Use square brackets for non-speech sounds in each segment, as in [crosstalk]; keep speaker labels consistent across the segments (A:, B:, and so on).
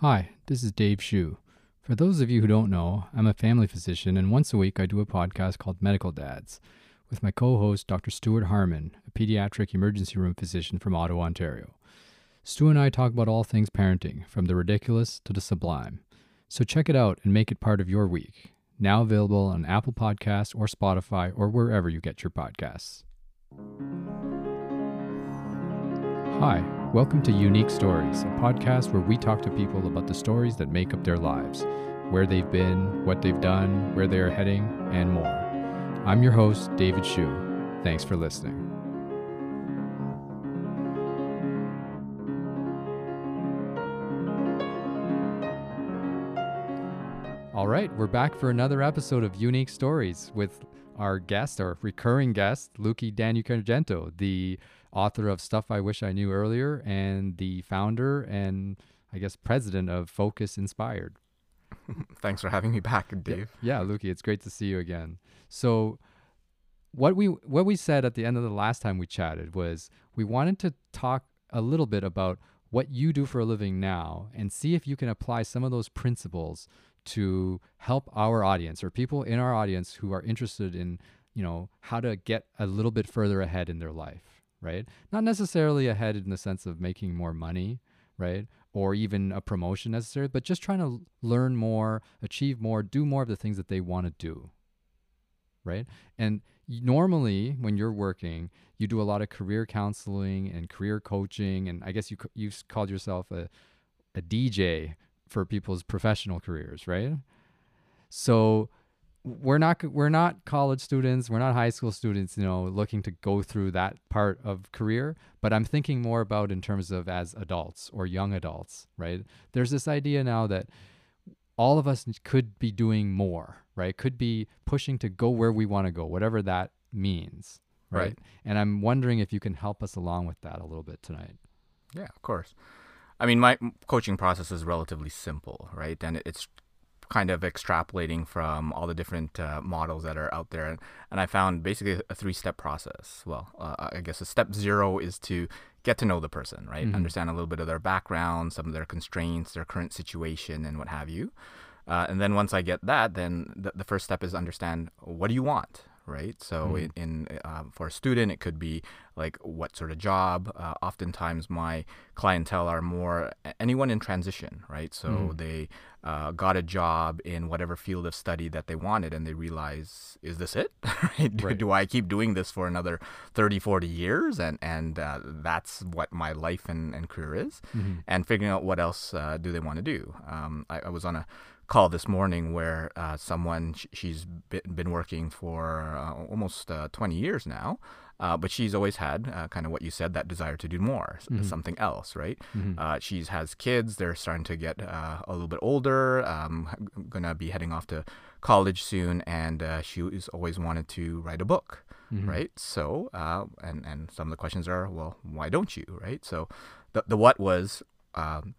A: Hi, this is Dave Shu. For those of you who don't know, I'm a family physician, and once a week I do a podcast called Medical Dads with my co host, Dr. Stuart Harmon, a pediatric emergency room physician from Ottawa, Ontario. Stu and I talk about all things parenting, from the ridiculous to the sublime. So check it out and make it part of your week. Now available on Apple Podcasts or Spotify or wherever you get your podcasts. Hi, welcome to Unique Stories, a podcast where we talk to people about the stories that make up their lives, where they've been, what they've done, where they are heading, and more. I'm your host, David Shu. Thanks for listening. All right, we're back for another episode of Unique Stories with our guest, our recurring guest, Luki Danukarjanto, the author of Stuff I Wish I Knew Earlier and the founder and I guess president of Focus Inspired. [laughs]
B: Thanks for having me back, Dave.
A: Yeah, Luki, it's great to see you again. So what we what we said at the end of the last time we chatted was we wanted to talk a little bit about what you do for a living now and see if you can apply some of those principles to help our audience or people in our audience who are interested in, you know, how to get a little bit further ahead in their life, right? Not necessarily ahead in the sense of making more money, right? Or even a promotion necessarily, but just trying to learn more, achieve more, do more of the things that they want to do, right? And normally when you're working, you do a lot of career counseling and career coaching, and I guess you you called yourself a a DJ for people's professional careers, right? So we're not we're not college students, we're not high school students, you know, looking to go through that part of career, but I'm thinking more about in terms of as adults or young adults, right? There's this idea now that all of us could be doing more, right? Could be pushing to go where we want to go, whatever that means, right? right? And I'm wondering if you can help us along with that a little bit tonight.
B: Yeah, of course. I mean, my coaching process is relatively simple, right? And it's kind of extrapolating from all the different uh, models that are out there. And, and I found basically a three step process. Well, uh, I guess a step zero is to get to know the person, right? Mm-hmm. Understand a little bit of their background, some of their constraints, their current situation, and what have you. Uh, and then once I get that, then the, the first step is understand what do you want, right? So mm. in, in uh, for a student, it could be like what sort of job. Uh, oftentimes, my clientele are more anyone in transition, right? So mm. they uh, got a job in whatever field of study that they wanted, and they realize, is this it? [laughs] do, right. do, I keep doing this for another 30, 40 years? And and uh, that's what my life and, and career is. Mm-hmm. And figuring out what else uh, do they want to do. Um, I, I was on a call this morning where uh, someone she's been, working for uh, almost uh, 20 years now uh, but she's always had uh, kind of what you said that desire to do more mm-hmm. something else right mm-hmm. Uh, she has kids they're starting to get a little bit older um, gonna be heading off to college soon and she's always wanted to write a book mm-hmm. right so and and some of the questions are well why don't you right so the, the what was um,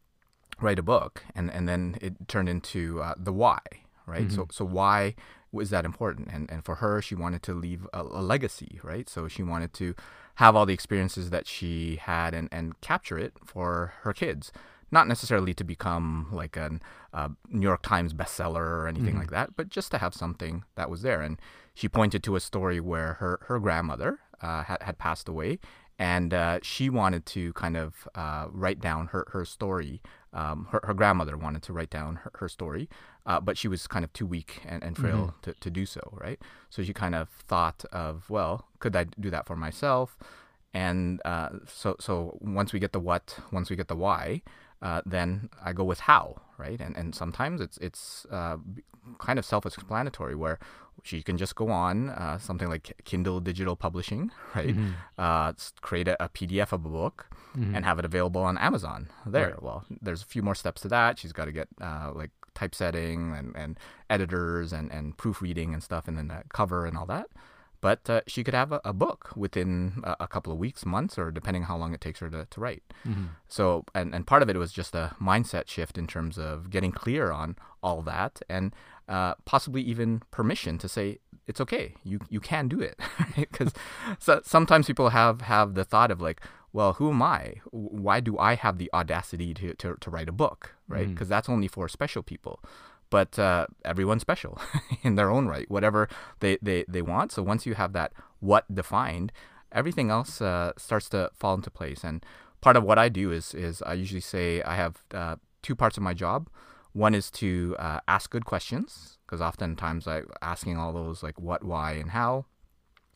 B: write a book, and and then it turned into uh, the why, right? Mm-hmm. So so why was that important? And and for her, she wanted to leave a, a, legacy, right? So she wanted to have all the experiences that she had and and capture it for her kids. Not necessarily to become like a uh, New York Times bestseller or anything mm-hmm. like that, but just to have something that was there. And she pointed to a story where her her grandmother uh, had had passed away, and uh, she wanted to kind of uh, write down her, her story um, her, her grandmother wanted to write down her, her story, uh, but she was kind of too weak and, and frail mm-hmm. to, to do so, right? So she kind of thought of, well, could I do that for myself? And uh, so, so once we get the what, once we get the why, uh, then I go with how, right? And and sometimes it's it's uh, kind of self-explanatory where she can just go on uh, something like Kindle digital publishing, [laughs] right? Mm-hmm. Uh, create a, a, PDF of a book mm-hmm. and have it available on Amazon. There, right. well, there's a few more steps to that. She's got to get uh, like typesetting and, and editors and, and proofreading and stuff, and then the cover and all that. But uh, she could have a, a book within a, a, couple of weeks, months, or depending how long it takes her to, to write. Mm-hmm. So, and, and part of it was just a mindset shift in terms of getting clear on all that and uh, possibly even permission to say it's okay you you can do it [laughs] because [laughs] so, sometimes people have have the thought of like well, who am I? Why do I have the audacity to, to, to write a book, right? Because mm. that's only for special people. But uh, everyone's special [laughs] in their own right, whatever they, they, they want. So once you have that what defined, everything else uh, starts to fall into place. And part of what I do is, is I usually say I have uh, two parts of my job. One is to uh, ask good questions, because oftentimes I asking all those like what, why, and how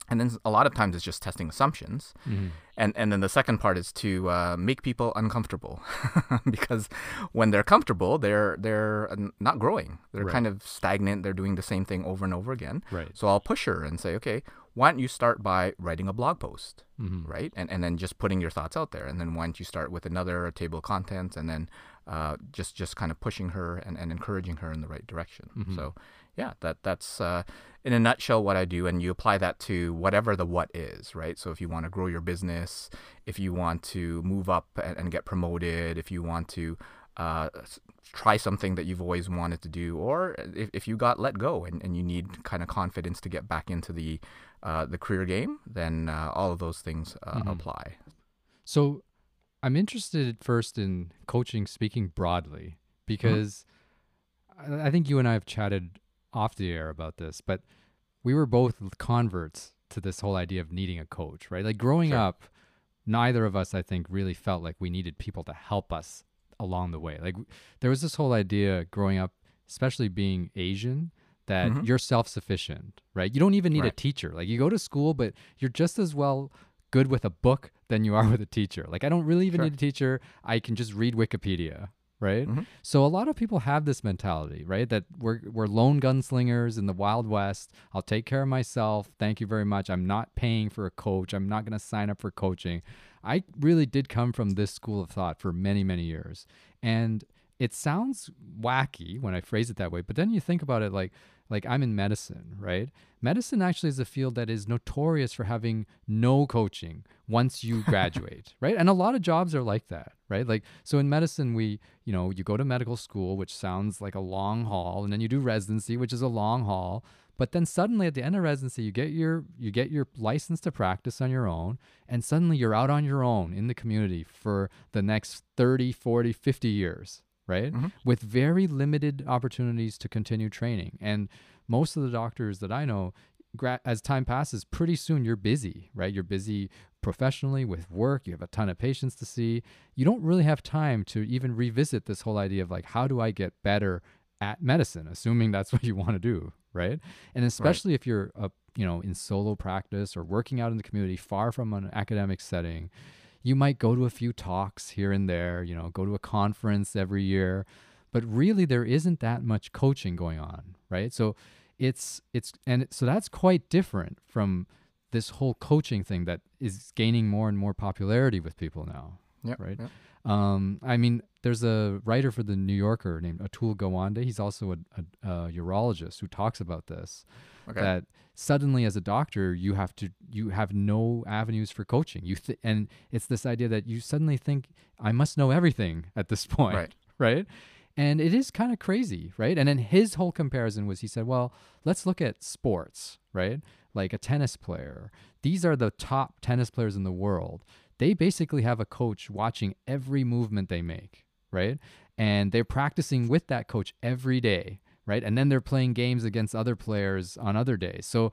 B: and then a lot of times it's just testing assumptions. Mm-hmm. and and then the second part is to uh, make people uncomfortable [laughs] because when they're comfortable they're they're not growing. They're right. kind of stagnant. They're doing the same thing over and over again.
A: Right.
B: So i'll push her and say okay why don't you start by writing a blog post? Mm-hmm. right? And and then just putting your thoughts out there. And then why don't you start with another table of contents and then uh, just just kind of pushing her and, and encouraging her in the right direction. Mm-hmm. so yeah, that that's uh, in a nutshell what I do, and you apply that to whatever the what is, right? So if you want to grow your business, if you want to move up and, and get promoted, if you want to uh, try something that you've always wanted to do, or if, if you got let go and, and you need kind of confidence to get back into the uh, the career game, then uh, all of those things uh, mm-hmm. apply.
A: So I'm interested first in coaching, speaking broadly, mm-hmm. because mm-hmm. I think you and I have chatted off the air about this, but we were both converts to this whole idea of needing a coach, right? Like growing sure. up, neither of us, I think, really felt like we needed people to help us along the way. Like there was this whole idea growing up, especially being Asian, that mm-hmm. you're self sufficient, right? You don't even need right. a teacher. Like you go to school, but you're just as well good with a book than you are [laughs] with a teacher. Like I don't really even sure. need a teacher. I can just read Wikipedia, right? Mm-hmm. So a lot of people have this mentality, right? That we're we're lone gunslingers in the Wild West. I'll take care of myself. Thank you very much. I'm not paying for a coach. I'm not going to sign up for coaching. I really did come from this school of thought for many many years, and it sounds wacky when I phrase it that way. But then you think about it like like I'm in medicine, right? Medicine actually is a field that is notorious for having no coaching once you [laughs] graduate, right? And a lot of jobs are like that, right? Like so in medicine we, you know, you go to medical school, which sounds like a long haul, and then you do residency, which is a long haul. But then suddenly at the end of residency, you get your you get your license to practice on your own, and suddenly you're out on your own in the community for the next 30, 40, 50 years, right? Mm-hmm. With very limited opportunities to continue training. And most of the doctors that I know, as time passes, pretty soon you're busy, right? You're busy professionally with work, you have a ton of patients to see. You don't really have time to even revisit this whole idea of like, how do I get better at medicine, assuming that's [laughs] what you want to do, right? And especially right. if you're a, you know, in solo practice or working out in the community far from an academic setting, you might go to a few talks here and there, you know, go to a conference every year, but really there isn't that much coaching going on, right? So it's it's and so that's quite different from this whole coaching thing that is gaining more and more popularity with people now.
B: Yep,
A: right.
B: Yep.
A: Um, I mean, there's a writer for the New Yorker named Atul Gawande. He's also a, a, a urologist who talks about this. Okay. That suddenly, as a doctor, you have to you have no avenues for coaching. You th- and it's this idea that you suddenly think I must know everything [laughs] at this point,
B: right? [laughs]
A: Right. And it is kind of crazy, right? And then his whole comparison was he said, well, let's look at sports, right? Like a tennis player. These are the top tennis players in the world they basically have a coach watching every movement they make, right? And they're practicing with that coach every day, right? And then they're playing games against other players on other days. So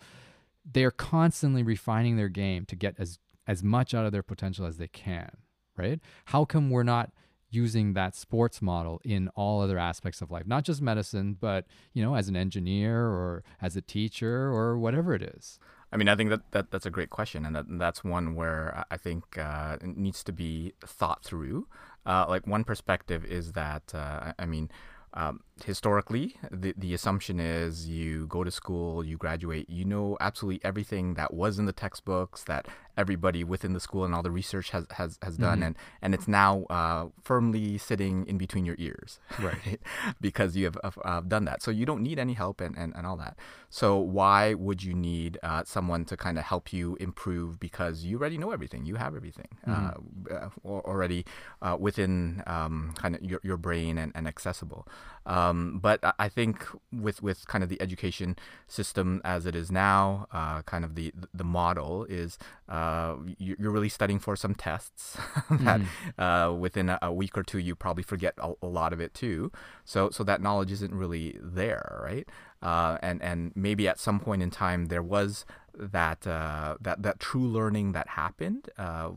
A: they're constantly refining their game to get as as much out of their potential as they can, right? How come we're not using that sports model in all other aspects of life, not just medicine, but you know, as an engineer or as a teacher or whatever it is?
B: I mean, I think that, that that's a great question, and that, that's one where I think uh, it needs to be thought through. Uh, like one perspective is that uh, I mean, um, historically, the, the assumption is you go to school, you graduate, you know absolutely everything that was in the textbooks, that everybody within the school and all the research has, has, has done, mm-hmm. and, and it's now uh, firmly sitting in between your ears, [laughs]
A: right?
B: because you have uh, done that. So you don't need any help and, and, and all that. So why would you need uh, someone to kind of help you improve because you already know everything, you have everything mm-hmm. Uh, uh, already uh, within um, kind of your, your brain and, and accessible. Um, but I- think with with kind of the education system as it is now, uh, kind of the the model is uh, you- you're really studying for some tests [laughs] that uh, within a, a week or two you probably forget a, a lot of it too. So so that knowledge isn't really there, right? Uh, and and maybe at some point in time there was that uh, that that true learning that happened uh,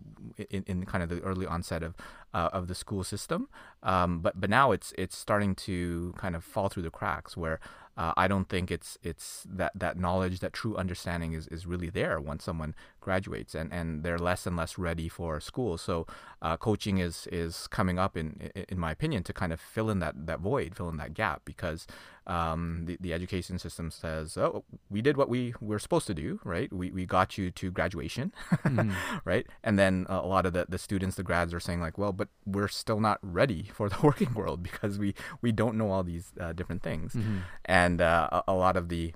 B: in, in kind of the early onset of uh, of the school system. Um, but but now it's it's starting to kind of fall through the cracks where uh, I don't think it's it's that, that knowledge, that true understanding is, is really there once someone graduates, and, and they're less and less ready for school. So uh, coaching is is coming up in in my opinion to kind of fill in that, that void, fill in that gap because um, the, the education system says, oh, we did what we were supposed to do, right? We, we got you to graduation, [laughs] right? And then a lot of the, the students, the grads are saying like, well, but we're still not ready for the [laughs] working world because we, we don't know all these uh, different things. And uh, a, a lot of the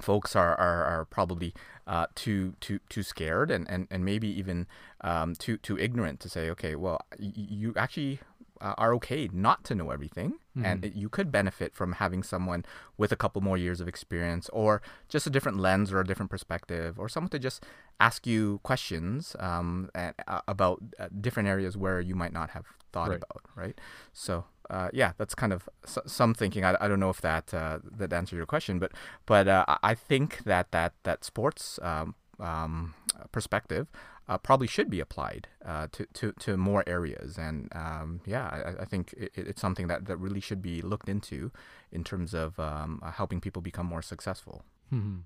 B: folks are, are, are probably uh, too too too scared and, and, and maybe even um, too too ignorant to say okay well you actually uh, are okay not to know everything and it, you could benefit from having someone with a couple more years of experience or just a different lens or a different perspective or someone to just ask you questions um, and, uh, about uh, different areas where you might not have thought
A: Right.
B: about right so uh, yeah, that's kind of s- some thinking. I, I don't know if that uh, that answered your question, but but uh, I- think that that that sports um, um, perspective uh, probably should be applied uh, to, to to more areas, and um, yeah, I, I think it, it's something that, that really should be looked into in terms of um, uh, helping people become more successful.
A: Mhm.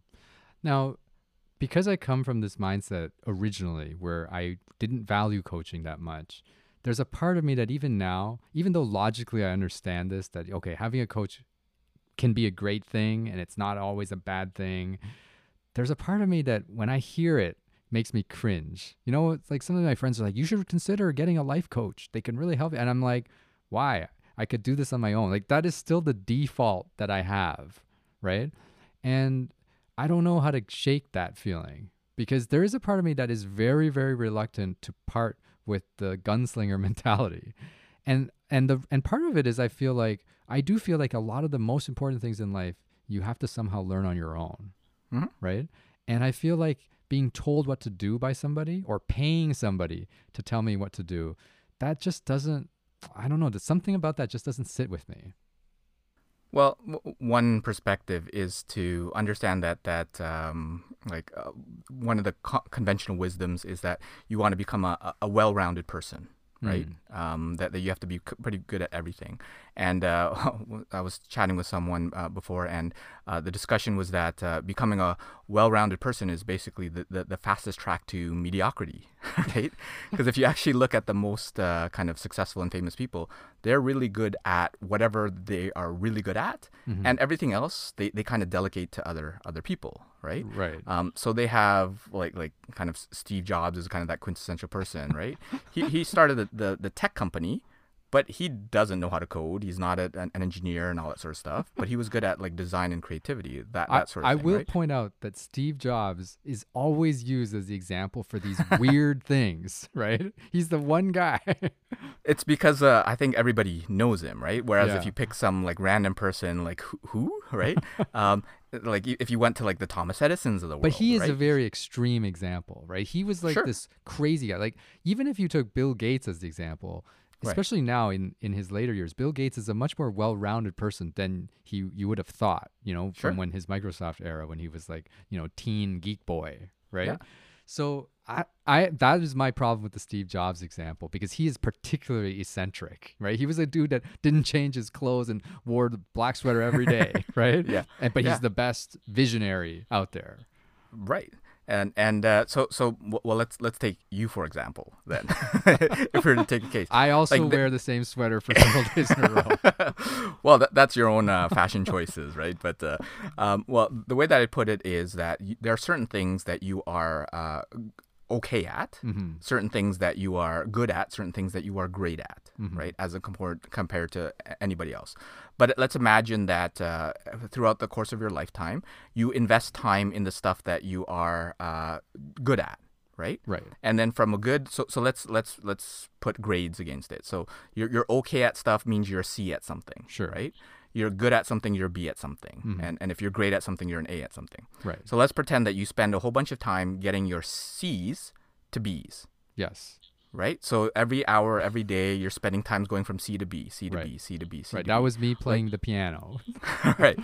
A: Now, because I come from this mindset originally where I didn't value coaching that much, there's a part of me that even now, even though logically I understand this, that okay, having a coach can be a great thing and it's not always a bad thing. There's a part of me that when I hear it makes me cringe. You know, it's like some of my friends are like, you should consider getting a life coach. They can really help you. And I'm like, why? I could do this on my own. Like that is still the default that I have, right? And I don't know how to shake that feeling because there is a part of me that is very, very reluctant to part with the gunslinger [laughs] mentality. And and the and part of it is I feel like I do feel like a lot of the most important things in life you have to somehow learn on your own.
B: Mhm.
A: Right? And I feel like being told what to do by somebody or paying somebody to tell me what to do, that just doesn't I don't know, there's something about that just doesn't sit with me.
B: Well, w- one perspective is to understand that that um, like uh, one of the co- conventional wisdoms is that you want to become a, a- well-rounded person, right? Um, that, that you have to be c- pretty good at everything. And uh, [laughs] I was chatting with someone uh, before, and uh, the discussion was that uh, becoming a well-rounded person is basically the, the, the fastest track to mediocrity, [laughs] right? Because if you actually look at the most uh, kind of successful and famous people, they're really good at whatever they are really good at, and everything else they, they kind of delegate to other other people, right?
A: Right.
B: Um, so they have like like kind of Steve Jobs is kind of that quintessential person, right? he he started the, the, the tech company, but he doesn't know how to code. He's not a, an, an engineer and all that sort of stuff. But he was good at like design and creativity, that
A: I,
B: that sort of
A: I
B: thing.
A: will
B: right?
A: point out that Steve Jobs is always used as the example for these [laughs] weird things, right? He's the one guy. [laughs]
B: It's because uh, I think everybody knows him, right? Whereas
A: Yeah.
B: if you pick some like random person, like who, who right? [laughs] um, like if you went to like the Thomas Edisons of the world,
A: but he is
B: right?
A: a very extreme example, right? He was like
B: Sure.
A: this crazy guy. Like even if you took Bill Gates as the example,
B: Right.
A: especially now in in his later years, Bill Gates is a much more well-rounded person than he you would have thought, you know,
B: Sure.
A: from when his Microsoft era when he was like, you know, teen geek boy, right?
B: Yeah.
A: So I, I that is my problem with the Steve Jobs example because he is particularly eccentric, right? He was a dude that didn't change his clothes and wore the black sweater every day, [laughs] right?
B: Yeah.
A: And, but
B: Yeah.
A: he's the best visionary out there.
B: Right. And and uh, so so well let's let's take you for example then [laughs] [laughs] if we're to take a case.
A: I also
B: Like
A: wear the same sweater for [laughs] several days in a row.
B: well, that, that's your own uh, fashion choices, right? But uh, um, well, the way that I put it is that y there are certain things that you are uh, okay at,
A: Mhm.
B: certain things that you are good at, certain things that you are great at,
A: Mm-hmm.
B: right? As a compared compared to anybody else. But let's imagine that uh, throughout the course of your lifetime, you invest time in the stuff that you are uh, good at. right?
A: Right.
B: And then from a good so so let's let's let's put grades against it. So you're you're okay at stuff means you're a C at something.
A: Sure.
B: Right? You're good at something, you're a B at something.
A: Mhm.
B: And and if you're great at something, you're an A at something.
A: Right.
B: So let's pretend that you spend a whole bunch of time getting your C's to B's.
A: Yes.
B: Right? So every hour, every day, you're spending times going from C to B, C to
A: Right.
B: B, C to B, C
A: Right.
B: to
A: That
B: B.
A: was me playing the piano. [laughs]
B: right.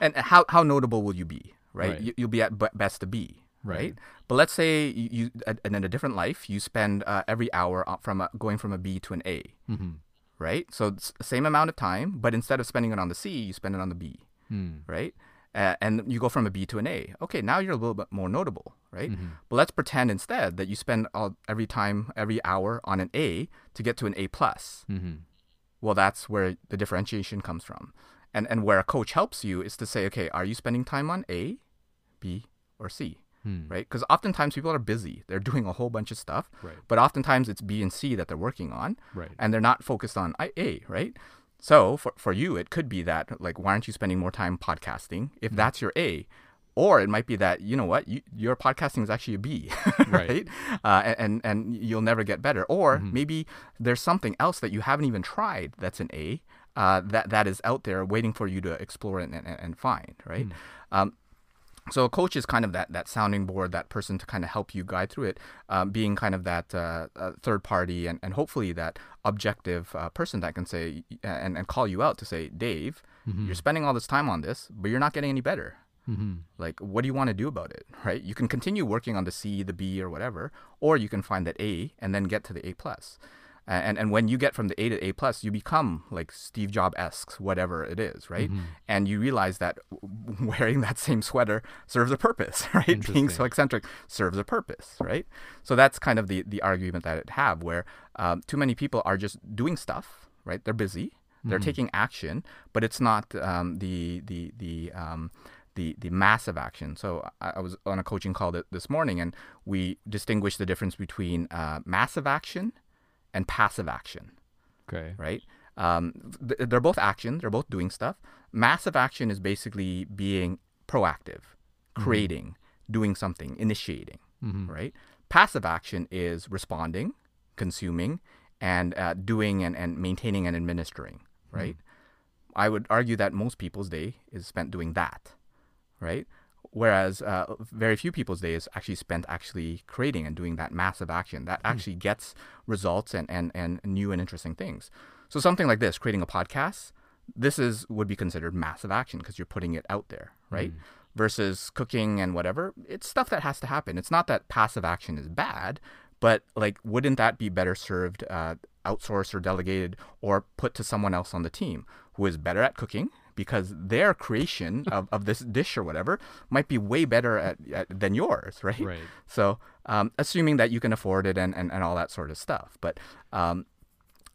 B: And how, how notable will you be? Right.
A: Right.
B: You, you'll be at b- best to B.
A: Right.
B: Right. But let's say you, you uh, in a different life, you spend uh, every hour uh, from a, going from a B to an A.
A: Mm-hmm.
B: Right. So it's the same amount of time, but instead of spending it on the C, you spend it on the B.
A: Mm.
B: Right. Uh, and you go from a B to an A. Okay, now you're a little bit more notable, right?
A: Mhm.
B: But let's pretend instead that you spend all, every time, every hour on an A to get to an A plus.
A: Mm-hmm.
B: Well, that's where the differentiation comes from. And and where a coach helps you is to say, okay, are you spending time on A, B, or C?
A: Mm.
B: Right? Because oftentimes people are busy. They're doing a whole bunch of stuff,
A: Right.
B: but oftentimes it's B and C that they're working on,
A: Right.
B: and they're not focused on A, right? So for, for you, it could be that, like, why aren't you spending more time podcasting if
A: Mm.
B: that's your A? Or it might be that, you know what, you, your podcasting is actually a B, [laughs]
A: Right.
B: right? Uh, and, and, you'll never get better. Or
A: Mhm.
B: maybe there's something else that you haven't even tried that's an A uh, that, that is out there waiting for you to explore and, and, and find, right?
A: Mm.
B: Um, so a coach is kind of that that sounding board, that person to kind of help you guide through it, um, being kind of that uh, uh, third party and, and hopefully that objective uh, person that can say and, and call you out to say, Dave,
A: Mhm.
B: you're spending all this time on this, but you're not getting any better.
A: Mm-hmm.
B: Like, what do you want to do about it, right? You can continue working on the C, the B, or whatever, or you can find that A and then get to the A plus. And and when you get from the A to A plus, you become like Steve Jobs esque, whatever it is, right?
A: Mhm.
B: And you realize that wearing that same sweater serves a purpose, [laughs] right? Being so eccentric serves a purpose, right? So that's kind of the the argument that it have, where um, too many people are just doing stuff, right? They're busy, they're
A: Mhm.
B: taking action, but it's not um, the the the um, the the massive action. So I, I was on a coaching call th- this morning, and we distinguished the difference between uh, massive action and passive action
A: Okay.
B: right? Um, th- they're both action. They're both doing stuff. Massive action is basically being proactive, creating, doing something, initiating,
A: Mm-hmm.
B: right? Passive action is responding, consuming, and uh, doing and, and maintaining and administering, right? I would argue that most people's day is spent doing that, right? Whereas uh, very few people's day is actually spent actually creating and doing that massive action that actually gets results and, and, and new and interesting things. So something like this, creating a podcast, this is would be considered massive action because you're putting it out there, right? Versus cooking and whatever, it's stuff that has to happen. It's not that passive action is bad, but like, wouldn't that be better served, uh, outsourced or delegated, or put to someone else on the team who is better at cooking? Because their creation [laughs] of, of this dish or whatever might be way better at, at than yours, [laughs] right?
A: Right.
B: So, um, assuming that you can afford it and, and, and all that sort of stuff. But um,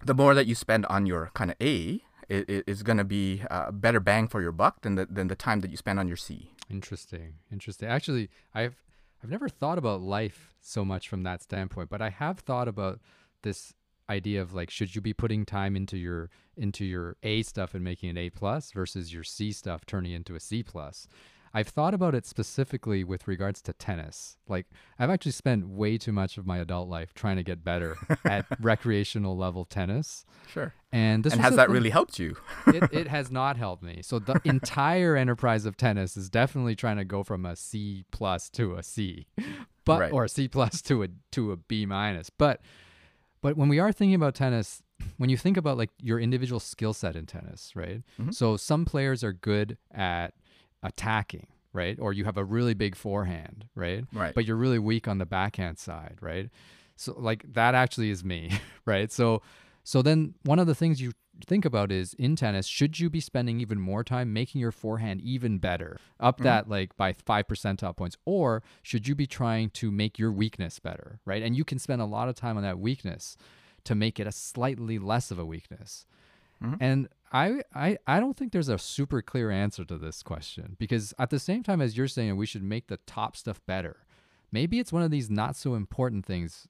B: the more that you spend on your kind of A, is going to be a better bang for your buck than the, than the time that you spend on your C.
A: Interesting. Interesting. Actually, I've I've never thought about life so much from that standpoint, but I have thought about this idea of like should you be putting time into your into your A stuff and making an A plus versus your C stuff turning into a C plus. I've thought about it specifically with regards to tennis. Like I've actually spent way too much of my adult life trying to get better [laughs] at recreational level tennis.
B: Sure.
A: And this
B: and has that
A: thing-
B: really helped you? [laughs]
A: it, it has not [laughs] helped me. So the entire enterprise of tennis is definitely trying to go from a C plus to a C, but
B: Right.
A: or a C plus to a to a B minus. But but when we are thinking about tennis, [clears throat] when you think about like your individual skill set in tennis, right?
B: Mhm.
A: So some players are good at attacking, right? Or you have a really big forehand, right?
B: Right.
A: But you're really weak on the backhand side, right? So like that actually is me, [laughs] right? So so then one of the things you think about is in tennis, should you be spending even more time making your forehand even better, up
B: Mhm.
A: that like by five percentile points, or should you be trying to make your weakness better, right? And you can spend a lot of time on that weakness to make it a slightly less of a weakness.
B: Mhm.
A: And I, I I don't think there's a super clear answer to this question because at the same time as you're saying we should make the top stuff better, maybe it's one of these not so important things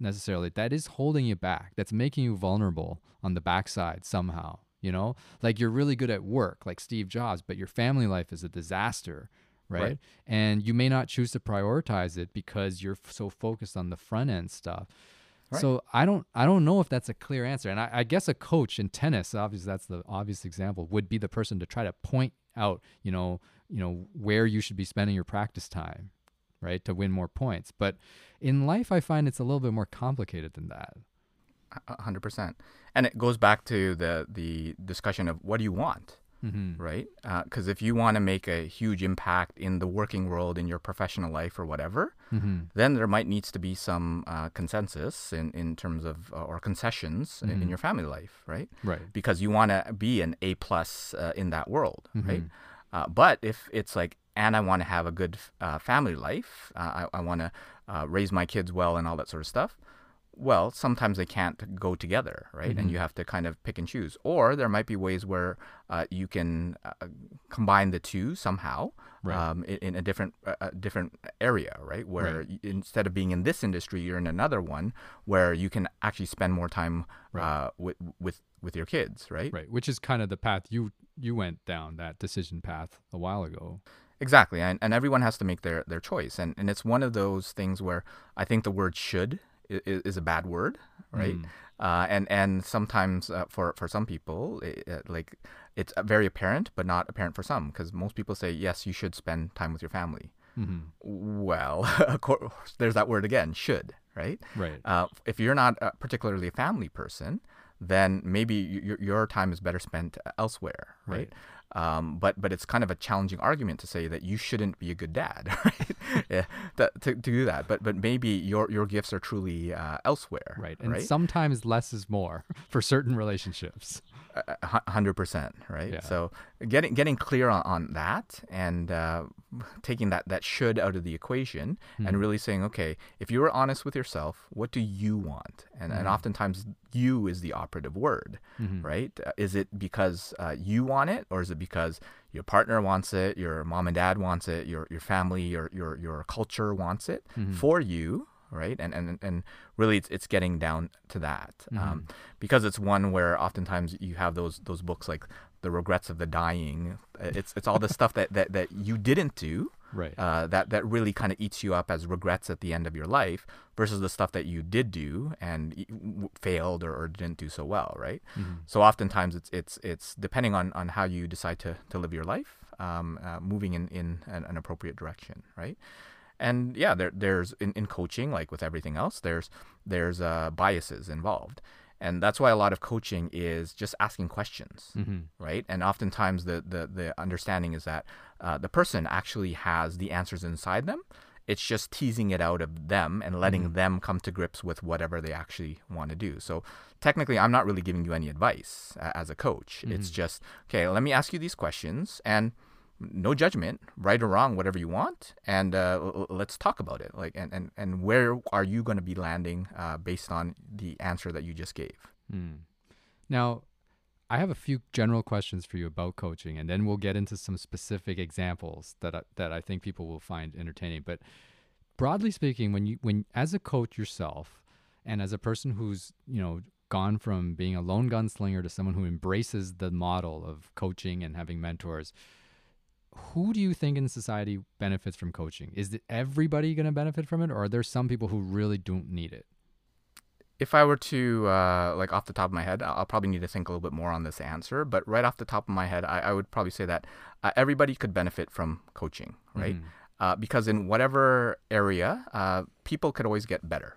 A: necessarily that is holding you back that's making you vulnerable on the backside somehow you know like you're really good at work like steve jobs but your family life is a disaster right?
B: Right.
A: And you may not choose to prioritize it because you're f- so focused on the front end stuff.
B: Right.
A: So I don't I don't know if that's a clear answer. And I, I guess a coach in tennis, obviously that's the obvious example, would be the person to try to point out, you know, you know, where you should be spending your practice time, right? To win more points. But in life I find it's a little bit more complicated than that.
B: A hundred percent. And it goes back to the the discussion of what do you want,
A: Mm-hmm.
B: right? Because if you want to make a huge impact in the working world, in your professional life, or whatever,
A: Mm-hmm.
B: then there might needs to be some uh, consensus in, in terms of uh, or concessions in, in
A: Mhm.
B: your family life, right?
A: Right.
B: Because you want to be an A plus uh, in that world, right?
A: Mhm.
B: Uh, but if it's like, and I want to have a good uh, family life, uh, I, I want to uh, raise my kids well and all that sort of stuff. Well, sometimes they can't go together, right?
A: Mhm.
B: And you have to kind of pick and choose. Or there might be ways where uh, you can uh, combine the two somehow
A: Right.
B: um, in, in a different uh, different area, right? Where
A: Right.
B: y- instead of being in this industry, you're in another one where you can actually spend more time
A: Right.
B: uh, with with with your kids, right?
A: Right. Which is kind of the path you you went down that decision path a while ago.
B: Exactly, and, and everyone has to make their, their choice, and and it's one of those things where I think the word should is, is a bad word, right?
A: Mm.
B: Uh, and and sometimes uh, for for some people, it, uh, like it's uh, very apparent, but not apparent for some, because most people say yes, you should spend time with your family.
A: hmm
B: Well, [laughs] of course, there's that word again, should, right?
A: Right.
B: Uh, if you're not uh, particularly a family person, then maybe y- your your time is better spent elsewhere, right? Um, but but it's kind of a challenging argument to say that you shouldn't be a good dad, [laughs] right? yeah, to, to do that. But but maybe your your gifts are truly uh, elsewhere,
A: Right. And
B: right?
A: sometimes less is more [laughs] for certain relationships.
B: A hundred percent, right?
A: Yeah.
B: So getting getting clear on, on that and uh, taking that that should out of the equation
A: Hmm.
B: and really saying, okay, if you were honest with yourself, what do you want? And and
A: Mhm.
B: oftentimes you is the operative word,
A: Mhm.
B: right? Uh, Is it because uh, you want it, or is it because your partner wants it, your mom and dad wants it, your your family, your your your culture wants it
A: Mhm.
B: for you? Right, and and and really, it's it's getting down to that
A: Mm-hmm.
B: um, because it's one where oftentimes you have those those books like the regrets of the dying. Uh, It's it's all the stuff that, that that you didn't do
A: Right.
B: uh, that that really kind of eats you up as regrets at the end of your life versus the stuff that you did do and failed or, or didn't do so well, right?
A: Mhm.
B: So oftentimes it's it's it's depending on, on how you decide to, to live your life, um, uh, moving in, in an, an appropriate direction, right? And yeah, there there's in, in coaching like with everything else, there's there's uh, biases involved, and that's why a lot of coaching is just asking questions
A: Mhm.
B: right? And oftentimes the the, the understanding is that uh, the person actually has the answers inside them. It's just teasing it out of them and letting
A: Mhm.
B: them come to grips with whatever they actually want to do. So technically, I'm not really giving you any advice uh, as a coach. It's
A: Mhm.
B: just okay. Let me ask you these questions and. No judgment, right or wrong, whatever you want, and uh, let's talk about it. Like, and, and, and where are you going to be landing uh, based on the answer that you just gave?
A: Mm. Now, I have a few general questions for you about coaching, and then we'll get into some specific examples that I, that I think people will find entertaining. But broadly speaking, when you when as a coach yourself, and as a person who's you know gone from being a lone gunslinger to someone who embraces the model of coaching and having mentors, who do you think in society benefits from coaching? Is it everybody going to benefit from it, or are there some people who really don't need it?
B: if I were to uh, like off the top of my head, I'll probably need to think a little bit more on this answer. But right off the top of my head, I, I would probably say that uh, everybody could benefit from coaching, right?
A: Mhm.
B: Uh, because in whatever area, uh, people could always get better,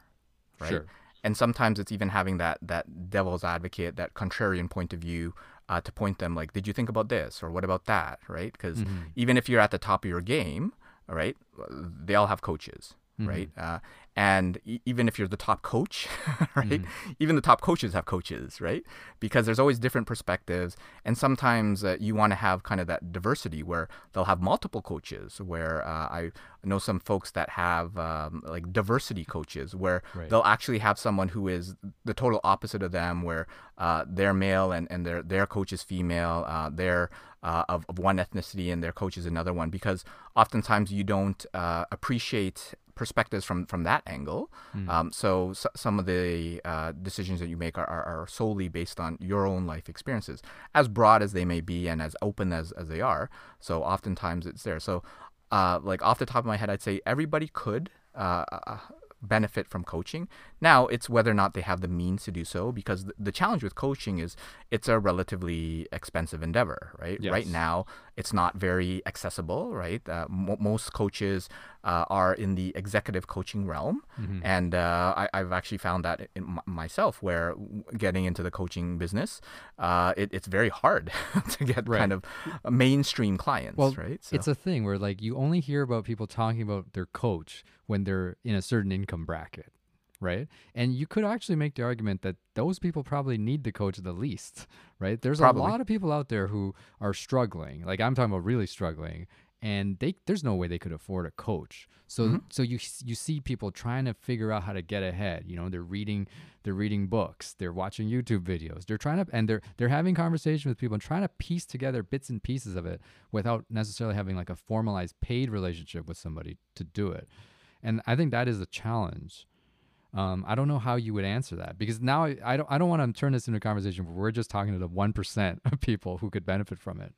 B: right?
A: Sure.
B: And sometimes it's even having that that devil's advocate, that contrarian point of view, uh, to point them like, did you think about this or what about that, right? Because
A: Mhm.
B: even if you're at the top of your game, all right, they all have coaches,
A: Mhm.
B: right? Uh, and e- even if you're the top coach, [laughs] right?
A: Mhm.
B: Even the top coaches have coaches, right? Because there's always different perspectives, and sometimes uh, you want to have kind of that diversity where they'll have multiple coaches. Where uh, I know some folks that have um, like diversity coaches, where
A: Right.
B: they'll actually have someone who is the total opposite of them, where uh, they're male and, and their their coach is female, uh, they're uh, of, of one ethnicity and their coach is another one, because oftentimes you don't uh, appreciate perspectives from from that angle.
A: Mm.
B: Um, so, some of the uh, decisions that you make are, are, are solely based on your own life experiences, as broad as they may be and as open as, as they are. So oftentimes it's there. So uh, like off the top of my head, I'd say everybody could uh, uh, benefit from coaching. Now it's whether or not they have the means to do so, because th- the challenge with coaching is it's a relatively expensive endeavor, right?
A: Yes.
B: Right now, it's not very accessible, right? Uh, mo most coaches uh, are in the executive coaching realm,
A: Mm-hmm.
B: and uh, I, I've actually found that in m- myself, where getting into the coaching business, uh, it, it's very hard [laughs] to get
A: Right.
B: kind of mainstream clients,
A: Well,
B: right?
A: it's a thing where like you only hear about people talking about their coach when they're in a certain income bracket, right? And you could actually make the argument that those people probably need the coach the least, [laughs] right? There's
B: Probably.
A: a lot of people out there who are struggling. Like I'm talking about really struggling and they there's no way they could afford a coach. So
B: Mm-hmm.
A: so you you see people trying to figure out how to get ahead. You know, they're reading they're reading books, they're watching YouTube videos. They're trying to and they're they're having conversation with people and trying to piece together bits and pieces of it without necessarily having like a formalized paid relationship with somebody to do it. And I think that is a challenge. Um, I don't know how you would answer that because now I, I don't I don't want to turn this into a conversation where we're just talking to the one percent [laughs] of people who could benefit from it.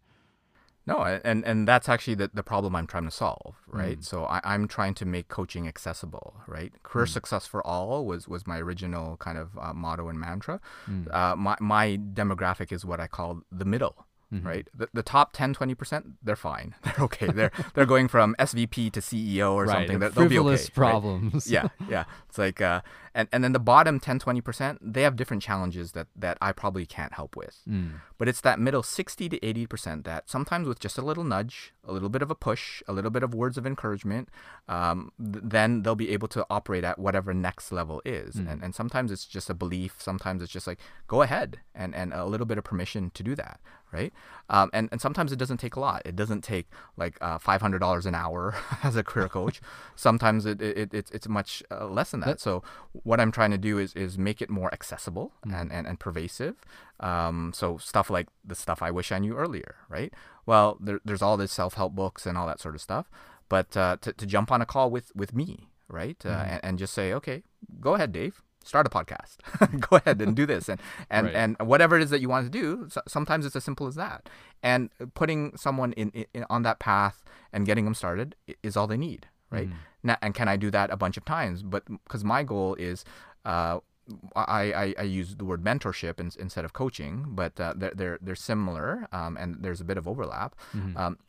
B: No, and and that's actually the, the problem I'm trying to solve, right?
A: Mm.
B: So I, I'm trying to make coaching accessible, right? Career success for all was was my original kind of uh, motto and mantra.
A: Mm.
B: Uh, my my demographic is what I call the middle,
A: Mhm.
B: right? The, the top 10, 20 percent, they're fine, [laughs] they're okay. They're they're going from SVP to CEO or
A: right,
B: something. They're,
A: the
B: they'll be okay, right?
A: problems.
B: yeah, yeah. It's like, uh, and and then the bottom 10, 20 percent, they have different challenges that that I probably can't help with.
A: Mm.
B: But it's that middle 60 to 80% that sometimes with just a little nudge, a little bit of a push, a little bit of words of encouragement, um, th- then they'll be able to operate at whatever next level is. And, and sometimes it's just a belief. Sometimes it's just like, go ahead and, and a little bit of permission to do that. Right. Um, and, and sometimes it doesn't take a lot. It doesn't take like uh, $500 an hour [laughs] as a career coach. sometimes it, it, it's, it's much uh, less than that.
A: That-
B: so what I'm trying to do is, is make it more accessible and, and, and pervasive. Um, so stuff like the stuff I wish I knew earlier, right? Well, there, there's all this self-help books and all that sort of stuff, but uh, to, to jump on a call with with me, right, uh, and, and just say, okay, go ahead, Dave, start a podcast, [laughs] go ahead and do this, and and
A: Right.
B: and whatever it is that you want to do. So, sometimes it's as simple as that, and putting someone in, in on that path and getting them started is all they need, right? Now, and can I do that a bunch of times? But because my goal is. Uh, I, I, I use the word mentorship in, instead of coaching, but uh, they're, they're, they're similar um, and there's a bit of overlap. Um,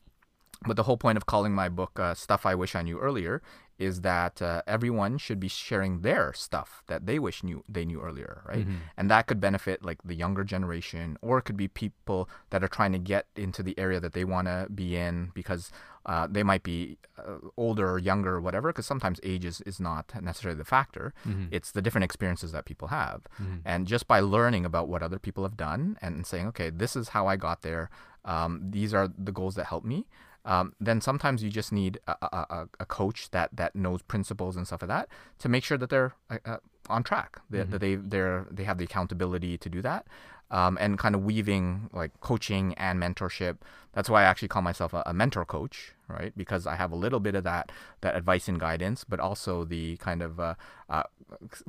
B: but the whole point of calling my book uh, Stuff I Wish I Knew Earlier is that uh, everyone should be sharing their stuff that they wish knew they knew earlier, right? And that could benefit like the younger generation, or it could be people that are trying to get into the area that they want to be in because uh, they might be uh, older or younger or whatever. Because sometimes age is, is not necessarily the factor; it's the different experiences that people have. And just by learning about what other people have done and saying, okay, this is how I got there. Um, these are the goals that help me um, then sometimes you just need a, a, a- coach that, that knows principles and stuff like that to make sure that they're uh, uh, on track, that, that they they're they have the accountability to do that, um, and kind of weaving like coaching and mentorship. That's why I actually call myself a, a mentor coach, right? Because I have a little bit of that that advice and guidance, but also the kind of uh, uh,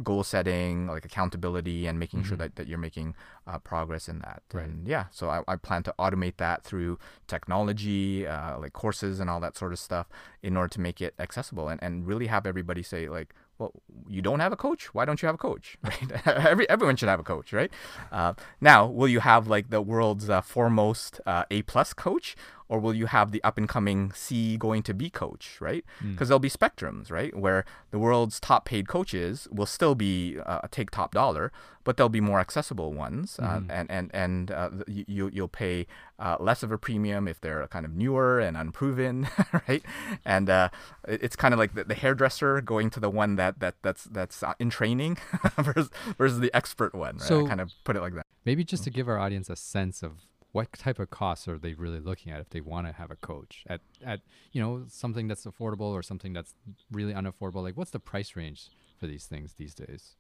B: goal setting, like accountability, and making sure that, that you're making uh, progress in that.
A: Right.
B: And yeah, so I, I plan to automate that through technology, uh, like courses and all that sort of stuff, in order to make it accessible and, and really have everybody say like, well, you don't have a coach. Why don't you have a coach? [laughs] Right? [laughs] Every everyone should have a coach, right? Uh, now, will you have like the world's uh, foremost uh, A plus coach, or will you have the up and coming C going to B coach, right? Because there'll be spectrums, right? Where the world's top paid coaches will still be uh, take top dollar, but there'll be more accessible ones, uh, and and and uh, you you'll pay uh, less of a premium if they're kind of newer and unproven, [laughs] right? And uh, it's kind of like the, the hairdresser going to the one that that that's that's uh, in training [laughs] versus, versus the expert one, right?
A: So-
B: I kind of put it like that.
A: Maybe just to give our audience a sense of what type of costs are they really looking at if they want to have a coach at at you know something that's affordable or something that's really unaffordable. Like what's the price range for these things these days?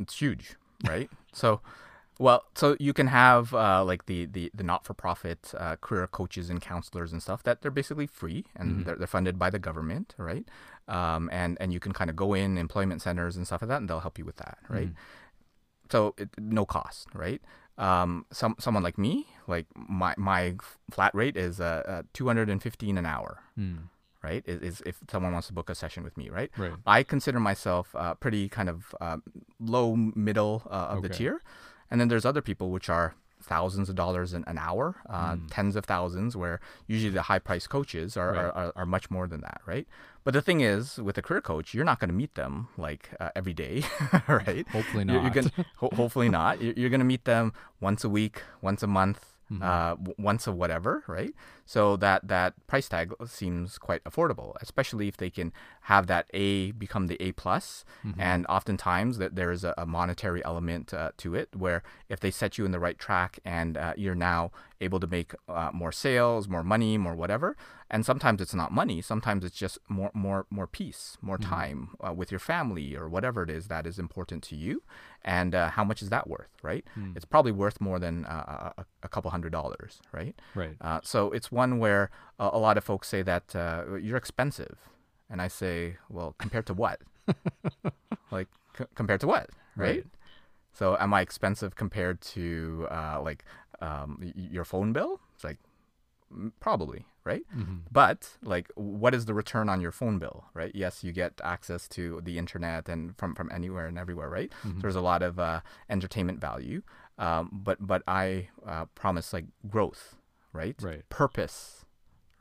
B: it's huge, right? [laughs] so, well, so you can have uh, like the the, the not for profit uh, career coaches and counselors and stuff that they're basically free and they're, they're funded by the government, right? Um, and and you can kind of go in employment centers and stuff like that, and they'll help you with that, right? So it, no cost, right? Um, some someone like me, like my my flat rate is uh, uh, two hundred and fifteen an hour,
A: Mm.
B: right? Is, is if someone wants to book a session with me, right?
A: Right.
B: I consider myself uh, pretty kind of uh, low middle uh, of the tier, and then there's other people which are thousands of dollars an, an hour, uh, tens of thousands, where usually the high price coaches are,
A: Right.
B: are, are, are much more than that, right? But the thing is, with a career coach, you're not going to meet them like uh, every day, [laughs] right?
A: Hopefully
B: You're, you're
A: not.
B: gonna, [laughs] ho- hopefully not. You're, you're going to meet them once a week, once a month,
A: Mm-hmm.
B: uh, w- once a whatever, right? So that that price tag seems quite affordable, especially if they can have that A become the A plus,
A: Mm-hmm.
B: and oftentimes that there is a, a monetary element uh, to it, where if they set you in the right track and uh, you're now able to make uh, more sales, more money, more whatever, and sometimes it's not money, sometimes it's just more more more peace, more
A: Mm-hmm.
B: time uh, with your family or whatever it is that is important to you, and uh, how much is that worth, right?
A: Hmm.
B: It's probably worth more than uh, a, a couple hundred dollars, right?
A: right.
B: Uh, so it's one where uh, a lot of folks say that uh, you're expensive, and I say, well, compared to what? [laughs] like c- compared to what, right?
A: Right.
B: So am I expensive compared to uh, like um, your phone bill? It's like mm, probably, right?
A: Mm-hmm.
B: But like, what is the return on your phone bill, right? Yes, you get access to the internet and from from anywhere and everywhere, right?
A: Mm-hmm.
B: There's a lot of uh, entertainment value, um, but but I uh, promise like growth, right?
A: Right.
B: Purpose,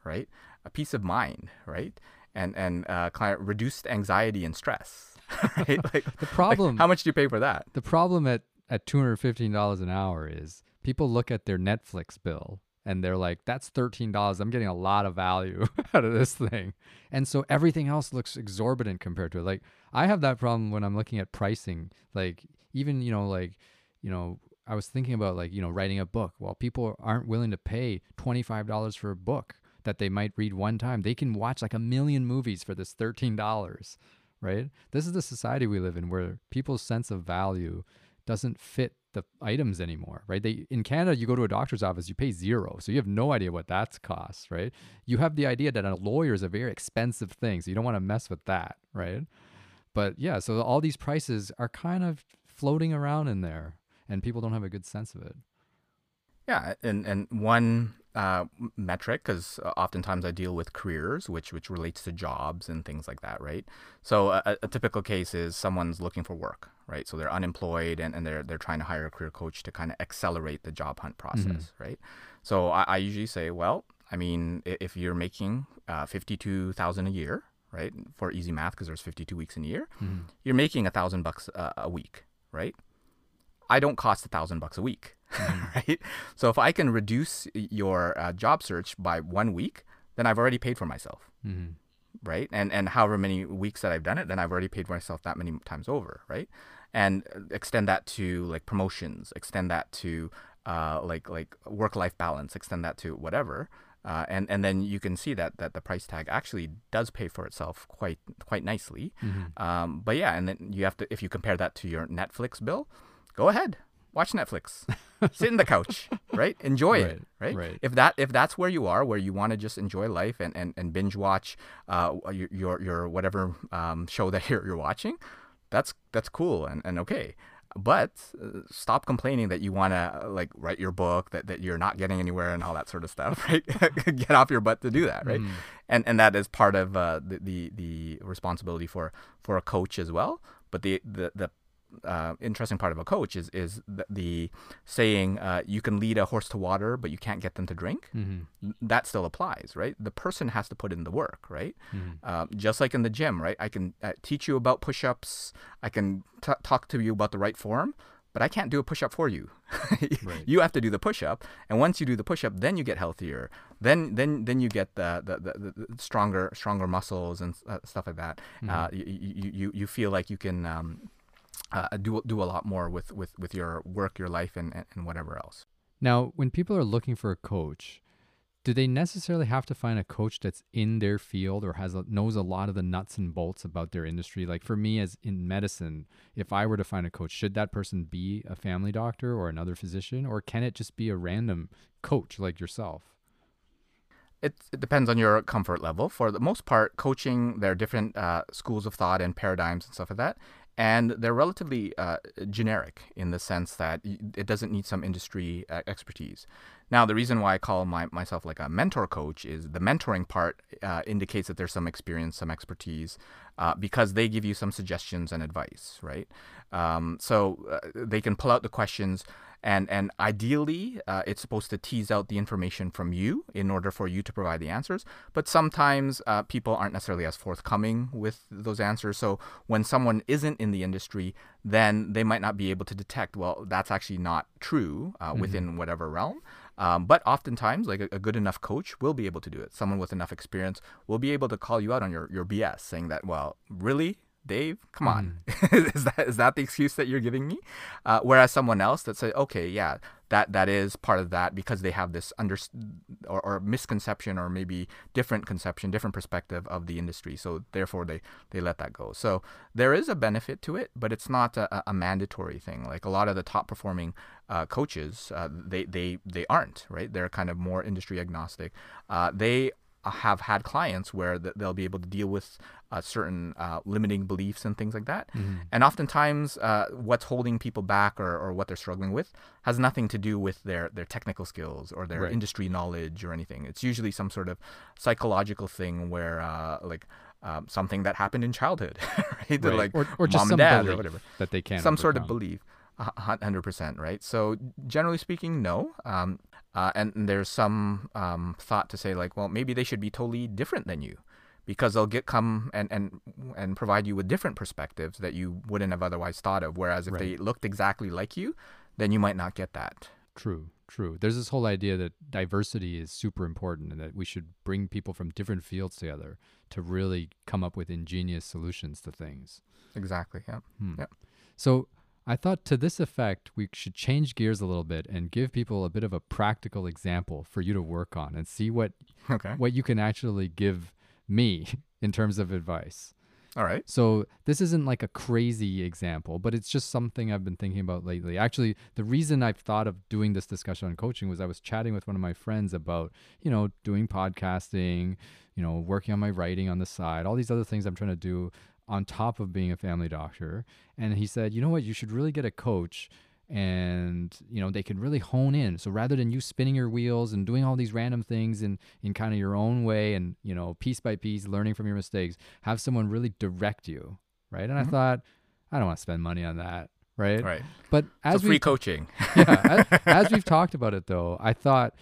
B: right? A peace of mind, right? And and uh, client reduced anxiety and stress, [laughs] right? [laughs] Like
A: The problem
B: how much do you pay for that?
A: the problem at at two hundred fifteen dollars an hour is people look at their Netflix bill and they're like, "That's thirteen dollars. I'm getting a lot of value [laughs] out of this thing," and so everything else looks exorbitant compared to it. Like I have that problem when I'm looking at pricing. Like even you know like you know I was thinking about like you know writing a book. Well, people aren't willing to pay twenty five dollars for a book that they might read one time. They can watch like a million movies for this thirteen dollars right? This is the society we live in where people's sense of value doesn't fit the items anymore, right? They in Canada, you go to a doctor's office, you pay zero, so you have no idea what that's costs, right? You have the idea that a lawyer is a very expensive thing, so you don't want to mess with that, right? But yeah, so all these prices are kind of floating around in there, and people don't have a good sense of it.
B: Yeah, and and one uh, metric because oftentimes I deal with careers, which which relates to jobs and things like that, right? So a, a typical case is someone's looking for work, right? So they're unemployed and, and they're they're trying to hire a career coach to kind of accelerate the job hunt process, right? So I, I usually say, well, I mean, if you're making uh, fifty two thousand a year, right, for easy math, because there's fifty two weeks in a year, you're making a thousand bucks uh, a week, right? I don't cost a thousand bucks a week, [laughs] right? So if I can reduce your uh, job search by one week, then I've already paid for myself,
A: Mm-hmm.
B: right? And and however many weeks that I've done it, then I've already paid for myself that many times over, right? And uh, extend that to like promotions, extend that to uh, like like work life balance, extend that to whatever. Uh, and and then you can see that that the price tag actually does pay for itself quite quite nicely.
A: Mm-hmm.
B: Um, but yeah, and then you have to if you compare that to your Netflix bill, go ahead, watch Netflix, [laughs] sit in the couch, right? Enjoy it, right?
A: right.
B: If that if that's where you are, where you want to just enjoy life and, and, and binge watch uh, your, your whatever um, show that [laughs] you're, you're watching, that's that's cool and, and okay. But uh, stop complaining that you want to like write your book that, that you're not getting anywhere and all that sort of stuff, [laughs] right? Get off your butt to do that, right?
A: Mm.
B: And and that is part of uh, the, the the responsibility for for a coach as well. But the the the uh, interesting part of a coach is is the, the saying uh, you can lead a horse to water, but you can't get them to drink.
A: Mm-hmm.
B: That still applies, right? The person has to put in the work, right?
A: Mm-hmm.
B: Um, just like in the gym, right? I can uh, teach you about push-ups. I can t- talk to you about the right form, but I can't do a push-up for you. [laughs]
A: Right.
B: You have to do the push-up, and once you do the push-up, then you get healthier. Then then then you get the the, the, the stronger stronger muscles and uh, stuff like that. Uh, you, you, you you feel like you can. Um, uh, do do a lot more with, with, with your work, your life, and, and, and whatever else.
A: Now, when people are looking for a coach, do they necessarily have to find a coach that's in their field or has a, knows a lot of the nuts and bolts about their industry? Like for me, as in medicine, if I were to find a coach, should that person be a family doctor or another physician, or can it just be a random coach like yourself?
B: It, it depends on your comfort level. For the most part, coaching, there are different uh, schools of thought and paradigms and stuff like that. And they're relatively uh, generic in the sense that it doesn't need some industry uh, expertise. Now, the reason why I call my, myself like a mentor coach is the mentoring part uh, indicates that there's some experience, some expertise, uh, because they give you some suggestions and advice, right? Um, so uh, they can pull out the questions and and ideally uh, it's supposed to tease out the information from you in order for you to provide the answers but sometimes uh, people aren't necessarily as forthcoming with those answers so when someone isn't in the industry then they might not be able to detect well that's actually not true uh, mm-hmm. within whatever realm um, but oftentimes, like a, a, good enough coach will be able to do it. Someone with enough experience will be able to call you out on your, your BS, saying that, well, really? Dave, come on, mm. [laughs] is that is that the excuse that you're giving me? Uh, whereas someone else that say, okay, yeah, that that is part of that because they have this under or, or, misconception or maybe different conception, different perspective of the industry. So therefore, they they let that go. So there is a benefit to it, but it's not a, a mandatory thing. Like a lot of the top performing uh, coaches, uh, they they they aren't right. They're kind of more industry agnostic. Uh, they have had clients where they'll be able to deal with uh, certain uh, limiting beliefs and things like that. Mm-hmm. And oftentimes, uh, what's holding people back or, or what they're struggling with has nothing to do with their, their technical skills or their right. industry knowledge or anything. It's usually some sort of psychological thing where, uh, like, um, something that happened in childhood, [laughs] right? right.
A: Like or, or just mom and dad or whatever that they can
B: some overcome. sort of belief. 100% right so generally speaking no um, uh, and, and, there's some um, thought to say like, well, maybe they should be totally different than you, because they'll get come and and and provide you with different perspectives that you wouldn't have otherwise thought of. Whereas if right. they looked exactly like you, then you might not get that.
A: True, true. There's this whole idea that diversity is super important and that we should bring people from different fields together to really come up with ingenious solutions to things.
B: Exactly. Yeah. Hmm. Yeah.
A: So I thought to this effect, we should change gears a little bit and give people a bit of a practical example for you to work on and see what okay. what you can actually give me [laughs] in terms of advice.
B: All right.
A: So this isn't like a crazy example, but it's just something I've been thinking about lately. Actually, the reason I've thought of doing this discussion on coaching was I was chatting with one of my friends about, you know, doing podcasting, you know, working on my writing on the side, all these other things I'm trying to do on top of being a family doctor. And he said, you know what, you should really get a coach and you know they can really hone in. So rather than you spinning your wheels and doing all these random things in in kind of your own way and you know piece by piece learning from your mistakes have someone really direct you right? And mm-hmm. i thought i don't want to spend money on that right?
B: Right.
A: But as
B: so free coaching. [laughs]
A: Yeah as, [laughs] as we've talked about it though i thought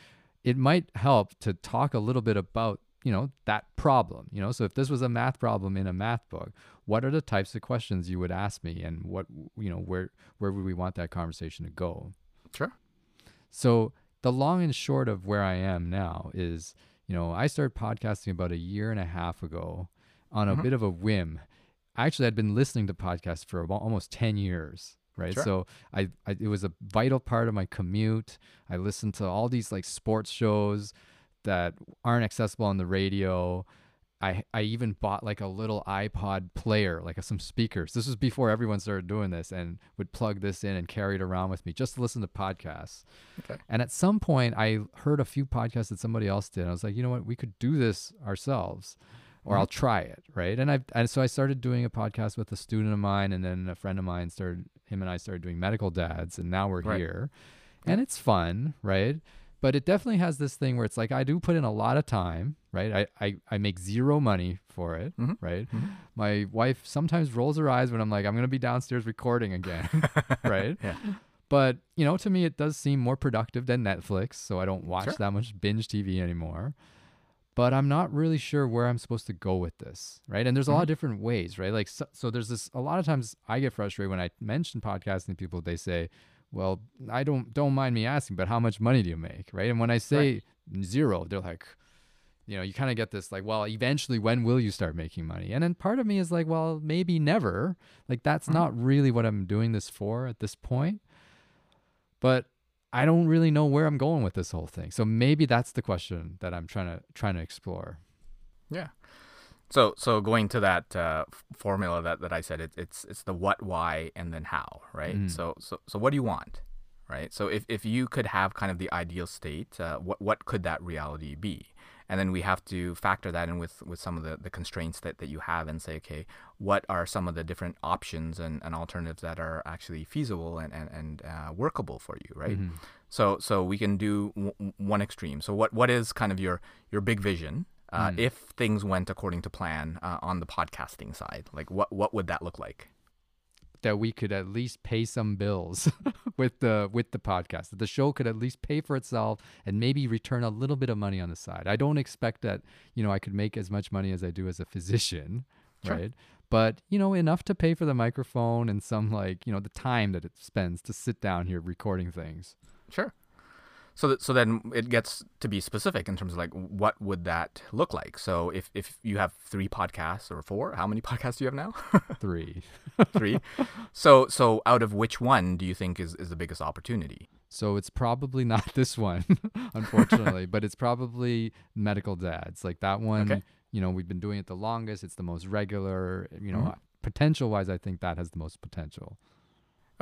A: it might help to talk a little bit about you know that problem you know? So if this was a math problem in a math book what are the types of questions you would ask me and what you know where where would we want that conversation to go?
B: Sure.
A: So the long and short of where i am now is you know i started podcasting about a year and a half ago on a mm-hmm. bit of a whim. Actually i'd been listening to podcasts for about almost 10 years right? Sure. so I, I it was a vital part of my commute. I listened to all these like sports shows that aren't accessible on the radio. I I even bought like a little iPod player, like a, some speakers. This was before everyone started doing this, and would plug this in and carry it around with me just to listen to podcasts. Okay. And at some point, I heard a few podcasts that somebody else did. I was like, you know what, we could do this ourselves, or mm-hmm. I'll try it, right? And I and so I started doing a podcast with a student of mine, and then a friend of mine started. Him and I started doing medical dads, and now we're right. here, and it's fun, right? But it definitely has this thing where it's like I do put in a lot of time, right? I I, I make zero money for it, mm-hmm. right? Mm-hmm. My wife sometimes rolls her eyes when I'm like, I'm gonna be downstairs recording again, [laughs] right? Yeah. But you know, to me, it does seem more productive than Netflix, so I don't watch sure. that much binge TV anymore. But I'm not really sure where I'm supposed to go with this, right? And there's a mm-hmm. lot of different ways, right? Like, so, so there's this. A lot of times, I get frustrated when I mention podcasting. People they say, well, I don't don't mind me asking, but how much money do you make, right? And when I say right. zero, they're like, you know, you kind of get this like, well, eventually, when will you start making money? And then part of me is like, well, maybe never. Like that's mm-hmm. not really what I'm doing this for at this point. But I don't really know where I'm going with this whole thing. So maybe that's the question that I'm trying to trying to explore.
B: Yeah. So, so going to that uh, formula that, that I said, it, it's it's the what, why, and then how, right? Mm. So, so, so what do you want, right? So, if, if you could have kind of the ideal state, uh, what what could that reality be? and then we have to factor that in with with some of the, the constraints that, that you have and say okay what are some of the different options and, and alternatives that are actually feasible and and, and uh, workable for you right
A: Mhm.
B: so so we can do w- one extreme so what what is kind of your your big vision uh,
A: Mm.
B: if things went according to plan uh, on the podcasting side like what what would that look like
A: that we could at least pay some bills [laughs] with the with the podcast. That the show could at least pay for itself and maybe return a little bit of money on the side. I don't expect that, you know, I could make as much money as I do as a physician, [laughs]
B: Sure.
A: right? But, you know, enough to pay for the microphone and some like, you know, the time that it spends to sit down here recording things.
B: Sure. So that, so then it gets to be specific in terms of like what would that look like. So if if you have three podcasts or four, how many [laughs] podcasts do you have now? [laughs]
A: 3.
B: three. So so out of which one do you think is is the biggest opportunity?
A: So it's probably not [laughs] this one, unfortunately, but it's probably medical dads. Like that one,
B: Okay.
A: you know, we've been doing it the longest. It's the most regular. You know,
B: Mhm.
A: potential wise, I think that has the most potential.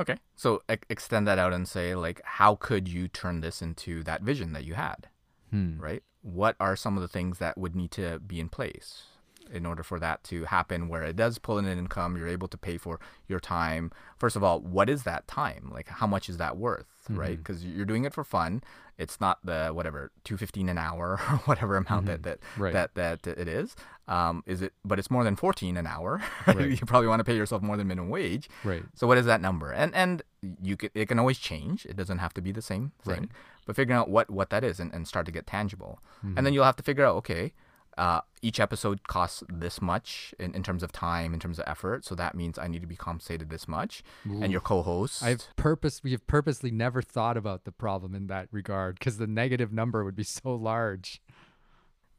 B: Okay. So e- extend that out and say like how could you turn this into that vision that you had,
A: Hmm.
B: right? What are some of the things that would need to be in place in order for that to happen where it does pull in an income, you're able to pay for your time. First of all, what is that time? Like how much is that worth, right?
A: Mhm.
B: Because you're doing it for fun. It's not the whatever, 215 an hour [laughs] or whatever amount that that
A: Right.
B: that that it is. Um, is it but it's more than 14 an hour. [laughs]
A: Right.
B: you probably want to pay yourself more than minimum wage.
A: Right.
B: So what is that number? And and you can it can always change. It doesn't have to be the same thing.
A: Right.
B: But figuring out what what that is and, and start to get tangible.
A: Mhm.
B: And then you'll have to figure out okay, uh, each episode costs this much in, in terms of time, in terms of effort. So that means I need to be compensated this much. And your co-host.
A: I've purpose we have purposely never thought about the problem in that regard because the negative number would be so large.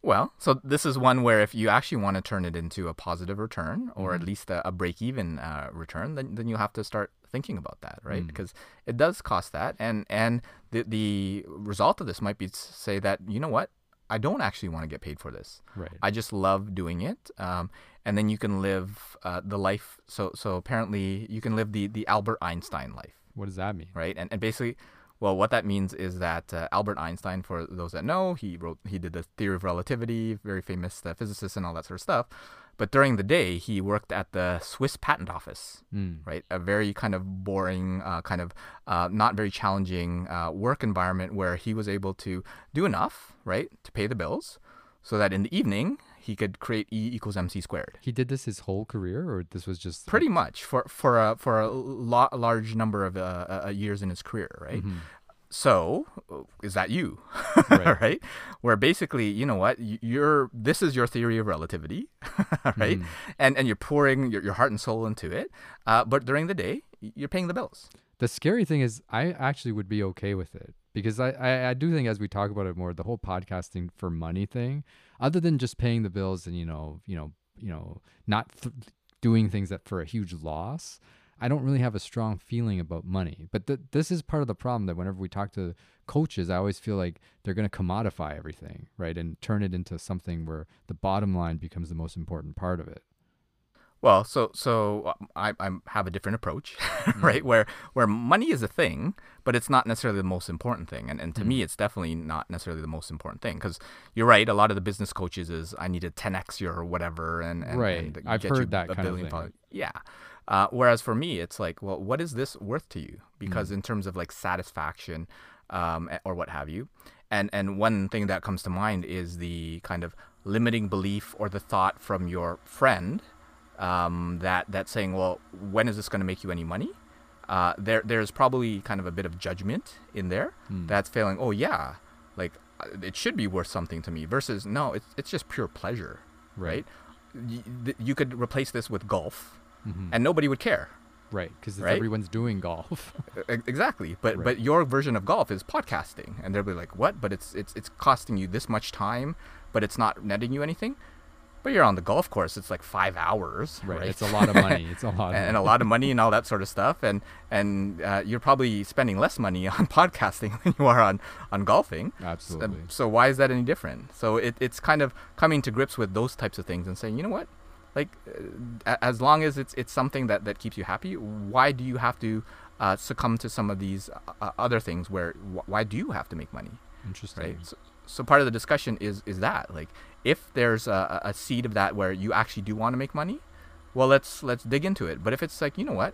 B: Well, so this is one where if you actually want to turn it into a positive return or
A: Mm-hmm.
B: at least a, a break-even uh, return, then then you have to start thinking about that, right?
A: Mm.
B: Because it does cost that, and and the the result of this might be to say that you know what, I don't actually want to get paid for this.
A: Right.
B: I just love doing it, um, and then you can live uh, the life. So so apparently you can live the the Albert Einstein life
A: what does that mean?
B: right? And, and basically, well, what that means is that uh, Albert Einstein, for those that know, he wrote, he did the theory of relativity, very famous uh, physicist and all that sort of stuff. But during the day, he worked at the Swiss Patent Office,
A: Mm.
B: right? A very kind of boring, uh, kind of uh, not very challenging uh, work environment where he was able to do enough, right, to pay the bills, so that in the evening he could create E equals mc squared.
A: He did this his whole career, or this was just
B: Pretty much for for a for a lo- large number of uh, uh, years in his career, right?
A: Mhm.
B: So, uh, is that you? [laughs]
A: Right.
B: right? Where basically, you know what? You're this is your theory of relativity, [laughs] right?
A: Mhm.
B: And and you're pouring your, your heart and soul into it. Uh, but during the day, you're paying the bills.
A: The scary thing is, I actually would be okay with it because I, I, I do think as we talk about it more, the whole podcasting for money thing, other than just paying the bills and you know, you know, you know, not th- doing things that for a huge loss, I don't really have a strong feeling about money. But th- this is part of the problem that whenever we talk to coaches, I always feel like they're going to commodify everything, right, and turn it into something where the bottom line becomes the most important part of it.
B: Well, so so uh, I I have a different approach, [laughs] right? Where where money is a thing, but it's not necessarily the most important thing. And and to me, it's definitely not necessarily the most important thing because you're right. A lot of the business coaches is I need to 10x your whatever, and, and
A: Right.
B: and
A: I've
B: get you
A: heard that
B: a
A: kind of thing.
B: Yeah. Uh, whereas for me, it's like, well, what is this worth to you?
A: Mm.
B: Because in terms of like satisfaction, um, or what have you, and and one thing that comes to mind is the kind of limiting belief or the thought from your friend um, that that's saying, well, when is this going to make you any money? Uh, there there's probably kind of a bit of judgment in there
A: Hmm.
B: that's failing. Oh yeah, like uh, it should be worth something to me. Versus no, it's it's just pure pleasure, right? Th- You could replace this with golf,
A: Mhm.
B: and nobody would care.
A: Right, because
B: Right?
A: everyone's doing golf. [laughs]
B: Exactly, but
A: Right.
B: but your version of golf is podcasting, and they'll be like, "What?" But it's it's it's costing you this much time, but it's not netting you anything. But you're on the golf course; it's like five hours,
A: right.
B: right?
A: It's a lot of money. [laughs] It's a lot. Of
B: and, and a lot of money and all that sort of stuff, and and uh, you're probably spending less money [laughs] on podcasting than you are on on golfing.
A: Absolutely.
B: So why is that any different? So it, it's kind of coming to grips with those types of things and saying, you know what, like uh, as long as it's it's something that that keeps you happy, why do you have to uh, succumb to some of these uh, other things where wh- why do you have to make money,
A: Interesting.
B: right? So, so part of the discussion is is that like if there's a, a seed of that where you actually do want to make money, well let's let's dig into it. But if it's like you know what,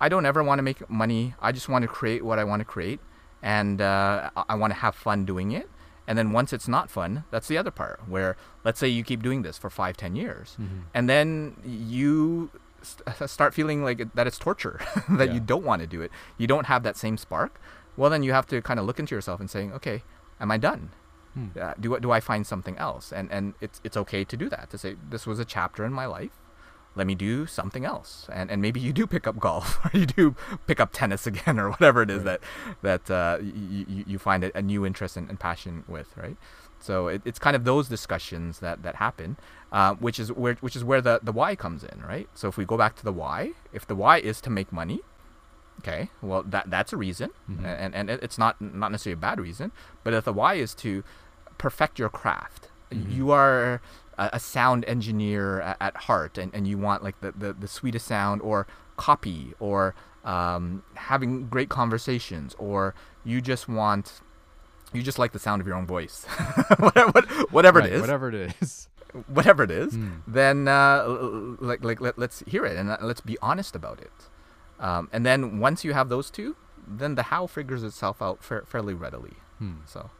B: I don't ever want to make money. I just want to create what I want to create, and uh, I, I want to have fun doing it. And then once it's not fun, that's the other part where let's say you keep doing this for five, ten years,
A: Mhm.
B: and then you st- [laughs] start feeling like that it's torture, [laughs] that
A: Yeah.
B: you don't want to do it. You don't have that same spark. Well, then you have to kind of look into yourself and saying, okay, am I done?
A: Hmm.
B: Uh, do I- do I find something else? And and it's it's okay to do that. To say this was a chapter in my life. Let me do something else, and and maybe you do pick up golf, [laughs] or you do pick up tennis again, or whatever it is
A: Right.
B: that that uh, you, you find a, new interest and, and passion with, right? So it, it's kind of those discussions that that happen, uh, which is where which is where the the why comes in, right? So if we go back to the why, if the why is to make money, okay, well that that's a reason,
A: Mhm.
B: and and it's not not necessarily a bad reason, but if the why is to perfect your craft,
A: Mhm.
B: you are a, a sound engineer at, at heart, and, and you want like the, the the sweetest sound or copy or um, having great conversations, or you just want you just like the sound of your own voice, [laughs] whatever, whatever
A: Right,
B: it is,
A: Whatever it is. [laughs]
B: whatever it is,
A: Mm.
B: then uh, like like let, let's hear it and uh, let's be honest about it. Um, and then once you have those two, then the how figures itself out fa- fairly readily.
A: Hmm.
B: So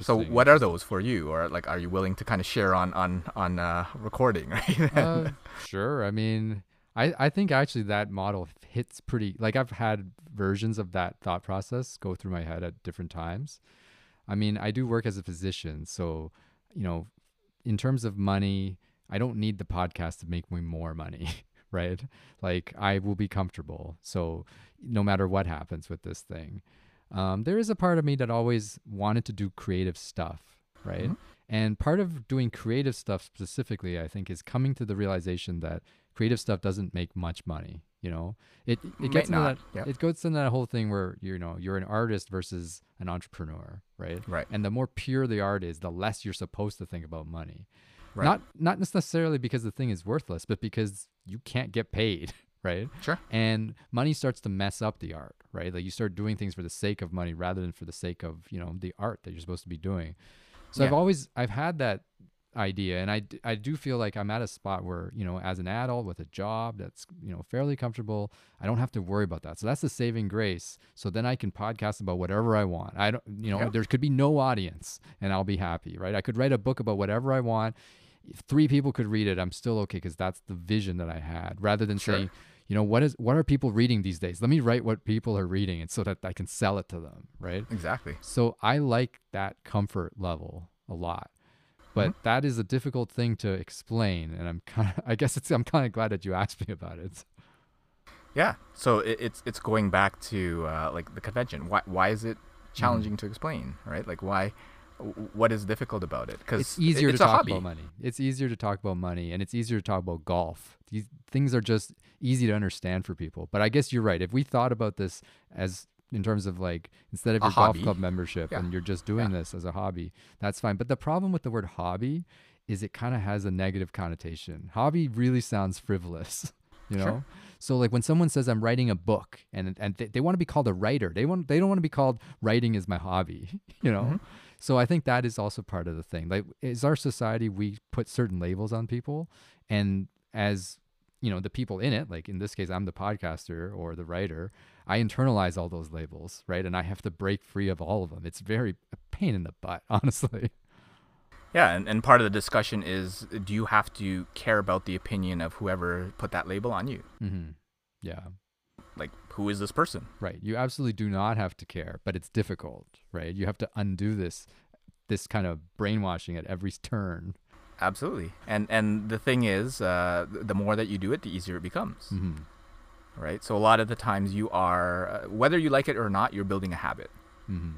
B: so what are those for you, or like are you willing to kind of share on on on uh, recording? [laughs] Right?
A: uh, sure. I mean, I, I think actually that model hits pretty. Like I've had versions of that thought process go through my head at different times. I mean, I do work as a physician, so you know, in terms of money, I don't need the podcast to make me more money, [laughs] right? Like I will be comfortable. So no matter what happens with this thing, um, there is a part of me that always wanted to do creative stuff, right?
B: Mhm.
A: And part of doing creative stuff specifically, I think, is coming to the realization that creative stuff doesn't make much money. You know, it it gets into
B: not,
A: that
B: yep.
A: it goes into that whole thing where you know you're an artist versus an entrepreneur, right?
B: Right.
A: And the more pure the art is, the less you're supposed to think about money.
B: Right.
A: Not not necessarily because the thing is worthless, but because you can't get paid, [laughs] right?
B: Sure.
A: And money starts to mess up the art, right? Like you start doing things for the sake of money rather than for the sake of, you know, the art that you're supposed to be doing. So I've always I've had that idea and I, I do feel like I'm at a spot where, you know, as an adult with a job that's, you know, fairly comfortable, I don't have to worry about that. So that's the saving grace. So then I can podcast about whatever I want. I don't, you know,
B: Yeah.
A: there could be no audience and I'll be happy, right? I could write a book about whatever I want. If three people could read it, I'm still okay because that's the vision that I had rather than
B: Sure.
A: saying, you know, what is what are people reading these days? Let me write what people are reading and so that I can sell it to them, right?
B: Exactly.
A: So I like that comfort level a lot. But
B: Mm-hmm.
A: that is a difficult thing to explain and I'm kind of [laughs] I guess it's I'm kind of glad that you asked me about it.
B: Yeah. So it, it's it's going back to uh, like the convention. Why why is it
A: Mm-hmm.
B: challenging to explain? Right. Like why. What is difficult about it? Because
A: It's easier
B: it's
A: to talk
B: hobby.
A: about money. It's easier to talk about money and it's easier to talk about golf. These things are just easy to understand for people. But I guess you're right. If we thought about this as in terms of like instead of
B: A
A: your golf club membership
B: Yeah.
A: and you're just doing this as a hobby, that's fine. But the problem with the word hobby is it kind of has a negative connotation. Hobby really sounds frivolous, [laughs] you know?
B: Sure.
A: So like when someone says I'm writing a book and and they, they want to be called a writer, they want they don't want to be called writing is my hobby, [laughs] you know?
B: Mhm.
A: So I think that is also part of the thing. Like is our society we put certain labels on people and as you know the people in it like in this case i'm the podcaster or the writer i internalize all those labels right and i have to break free of all of them it's very a pain in the butt [laughs] honestly
B: Yeah, and, and part of the discussion is do you have to care about the opinion of whoever put that label on you?
A: Mm-hmm. yeah
B: Like, who is this person?
A: right you absolutely do not have to care but it's difficult right you have to undo this this kind of brainwashing at every turn
B: Absolutely. And and the thing is, uh, the more that you do it, the easier it becomes,
A: hmm
B: right? So a lot of the times you are, uh, whether you like it or not, you're building a habit.
A: hmm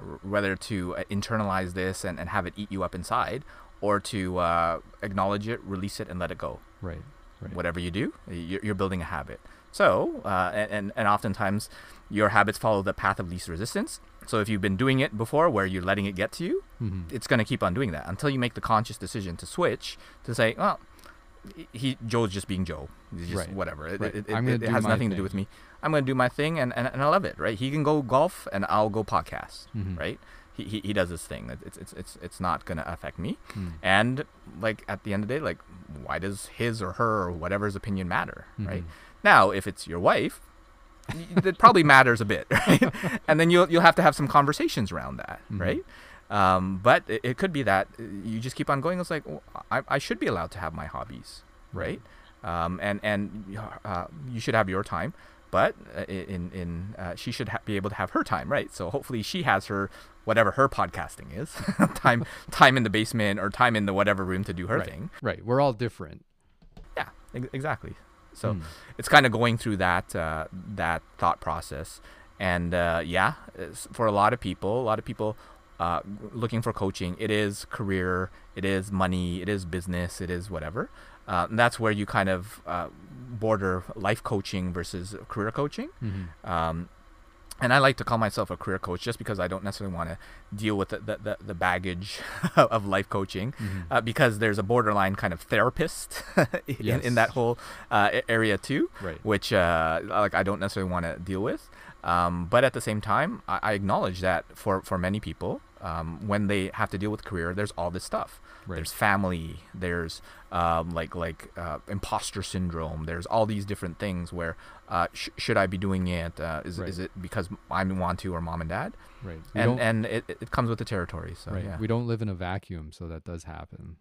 B: R- whether to uh, internalize this and, and have it eat you up inside, or to uh, acknowledge it, release it, and let it go.
A: right right
B: Whatever you do, you're, you're building a habit. So, uh, and, and oftentimes, your habits follow the path of least resistance. So if you've been doing it before, where you're letting it get to you,
A: hmm
B: it's going to keep on doing that until you make the conscious decision to switch to say, well, he Joe's just being Joe. He's just
A: Right.
B: whatever. It,
A: Right.
B: it, it, it has nothing to do with me. I'm going to do my thing, and, and and I love it. Right? He can go golf, and I'll go podcast.
A: Mhm.
B: Right? he, he, he does his thing. It's it's it's it's not gonna affect me.
A: Hmm.
B: And like at the end of the day, like why does his or her or whatever's opinion matter, right? Now, if it's your wife, it probably matters a bit, [laughs] right? And then you'll you'll have to have some conversations around that,
A: Mhm.
B: right? Um, but it, it could be that uh, you just keep on going. It's like well, I, I should be allowed to have my hobbies, right? Um, and and uh, you should have your time, but uh, in in uh, she should ha- be able to have her time, right? So hopefully she has her whatever her podcasting is [laughs] time [laughs] time in the basement or time in the whatever room to do her
A: right.
B: thing.
A: Right. We're all different.
B: Yeah, ex- exactly. So
A: Hmm.
B: it's kind of going through that uh, that thought process, and uh, yeah, for a lot of people, a lot of people uh, looking for coaching, it is career, it is money, it is business, it is whatever. Uh, that's where you kind of uh, border life coaching versus career coaching.
A: Mhm.
B: Um, and I like to call myself a career coach just because I don't necessarily want to deal with the, the, the, baggage [laughs] of life coaching
A: Mhm.
B: uh, because there's a borderline kind of therapist [laughs] in,
A: Yes.
B: in that whole uh, area too,
A: Right.
B: which uh, like I don't necessarily want to deal with. Um, but at the same time, I, I acknowledge that for, for many people, um, when they have to deal with career, there's all this stuff.
A: Right.
B: There's family. There's um, like like uh, imposter syndrome. There's all these different things where uh, sh- should I be doing it? Uh, is
A: Right.
B: is it because I want to or mom and dad?
A: Right. We
B: And and it, it comes with the territory. So
A: right.
B: yeah.
A: We don't live in a vacuum, so that does happen.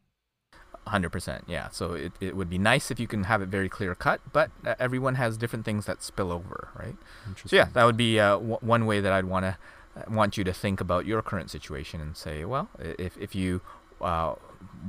B: Hundred percent, yeah. So it, it would be nice if you can have it very clear cut, but uh, everyone has different things that spill over, right?
A: Interesting.
B: So yeah, that would be uh, w- one way that I'd want to want you to think about your current situation and say, well, if if you uh,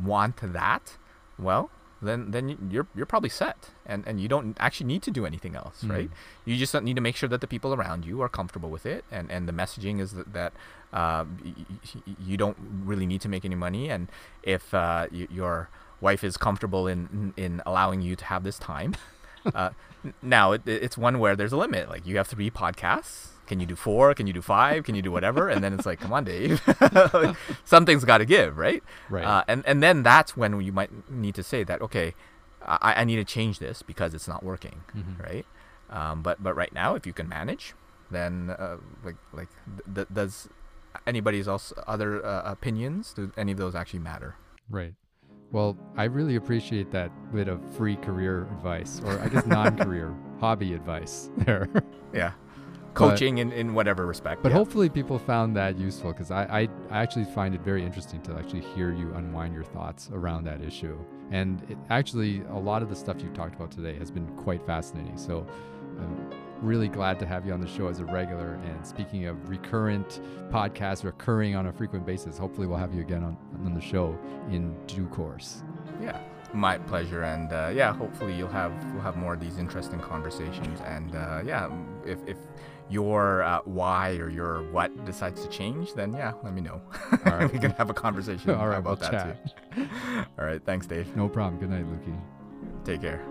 B: want that, well, then then you're you're probably set, and and you don't actually need to do anything else, right?
A: Mhm.
B: You just need to make sure that the people around you are comfortable with it, and and the messaging is that, that uh, y- y- y- you don't really need to make any money, and if uh, y- your wife is comfortable in in allowing you to have this time. [laughs] Uh, now it, it's one where there's a limit. Like you have three podcasts. Can you do four? Can you do five? Can you do whatever? And then it's like, come on, Dave. [laughs] Something's got to give, right?
A: Right.
B: Uh, and and then that's when you might need to say that, okay, I, I need to change this because it's not working,
A: Mhm.
B: right? Um, but but right now, if you can manage, then uh, like like th- th- does anybody's else other uh, opinions? Do any of those actually matter?
A: Right. Well, I really appreciate that bit of free career advice, or I guess non-career [laughs] hobby advice there.
B: Yeah. Coaching in, in whatever respect.
A: But
B: yeah.
A: hopefully people found that useful because I, I, I actually find it very interesting to actually hear you unwind your thoughts around that issue. And it, actually, a lot of the stuff you talked about today has been quite fascinating. So I'm really glad to have you on the show as a regular. And speaking of recurrent podcasts recurring on a frequent basis, hopefully we'll have you again on, on the show in due course.
B: Yeah, my pleasure, and uh, yeah, hopefully you'll have we'll have more of these interesting conversations, and uh, yeah, if if your uh, why or your what decides to change, then yeah, let me know.
A: All right. [laughs]
B: we can have a conversation
A: All right,
B: about
A: we'll
B: that too. [laughs] All right, thanks, Dave.
A: No problem. Good night, Lukey.
B: Take care.